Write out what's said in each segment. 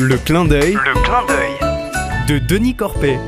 Le clin d'œil Le clin d'œil. de Denis Corpet.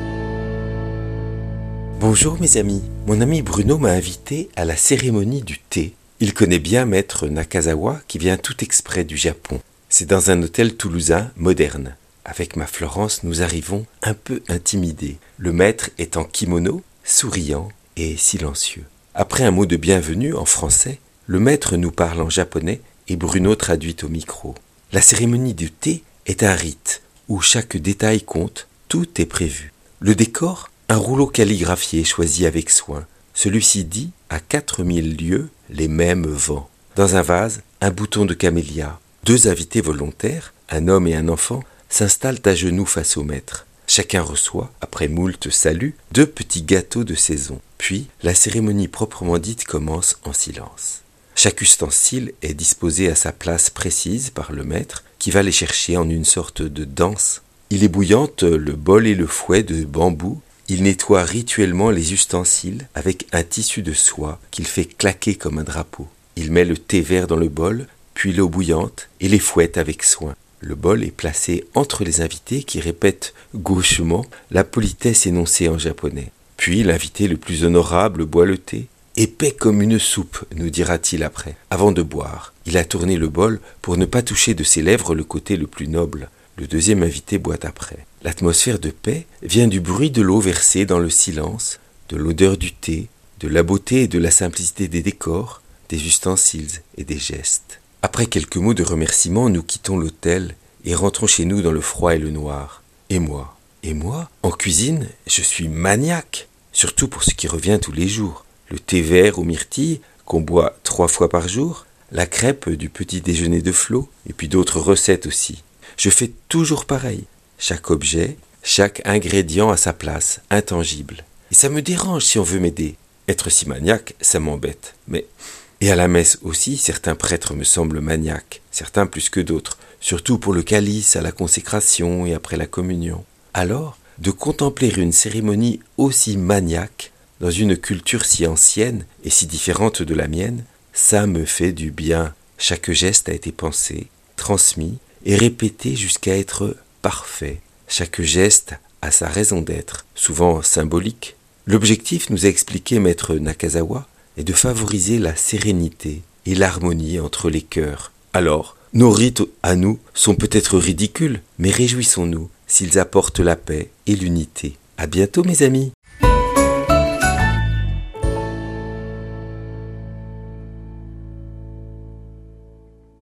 Bonjour mes amis, mon ami Bruno m'a invité à la cérémonie du thé. Il connaît bien maître Nakazawa qui vient tout exprès du Japon. C'est dans un hôtel toulousain moderne. Avec ma Florence, nous arrivons un peu intimidés. Le maître est en kimono, souriant et silencieux. Après un mot de bienvenue en français, le maître nous parle en japonais et Bruno traduit au micro. La cérémonie du thé est un rite où chaque détail compte, tout est prévu. Le décor, un rouleau calligraphié choisi avec soin. Celui-ci dit à 4000 lieues les mêmes vents. Dans un vase, un bouton de camélia. Deux invités volontaires, un homme et un enfant, s'installent à genoux face au maître. Chacun reçoit, après moult saluts, deux petits gâteaux de saison. Puis, la cérémonie proprement dite commence en silence. Chaque ustensile est disposé à sa place précise par le maître, qui va les chercher en une sorte de danse. Il ébouillante le bol et le fouet de bambou. Il nettoie rituellement les ustensiles avec un tissu de soie qu'il fait claquer comme un drapeau. Il met le thé vert dans le bol, puis l'eau bouillante, et les fouette avec soin. Le bol est placé entre les invités qui répètent gauchement la politesse énoncée en japonais. Puis l'invité le plus honorable boit le thé. Épais comme une soupe, nous dira-t-il après. Avant de boire, il a tourné le bol pour ne pas toucher de ses lèvres le côté le plus noble. Le deuxième invité boit après. L'atmosphère de paix vient du bruit de l'eau versée dans le silence, de l'odeur du thé, de la beauté et de la simplicité des décors, des ustensiles et des gestes. Après quelques mots de remerciement, nous quittons l'hôtel et rentrons chez nous dans le froid et le noir. Et moi Et moi En cuisine, je suis maniaque, surtout pour ce qui revient tous les jours. Le thé vert aux myrtilles, qu'on boit trois fois par jour, la crêpe du petit déjeuner de Flo, et puis d'autres recettes aussi. Je fais toujours pareil. Chaque objet, chaque ingrédient à sa place, intangible. Et ça me dérange si on veut m'aider. Être si maniaque, ça m'embête. Mais et à la messe aussi, certains prêtres me semblent maniaques, certains plus que d'autres, surtout pour le calice, à la consécration et après la communion. Alors, de contempler une cérémonie aussi maniaque, dans une culture si ancienne et si différente de la mienne, ça me fait du bien. Chaque geste a été pensé, transmis et répété jusqu'à être parfait. Chaque geste a sa raison d'être, souvent symbolique. L'objectif, nous a expliqué maître Nakazawa, est de favoriser la sérénité et l'harmonie entre les cœurs. Alors, nos rites à nous sont peut-être ridicules, mais réjouissons-nous s'ils apportent la paix et l'unité. À bientôt mes amis!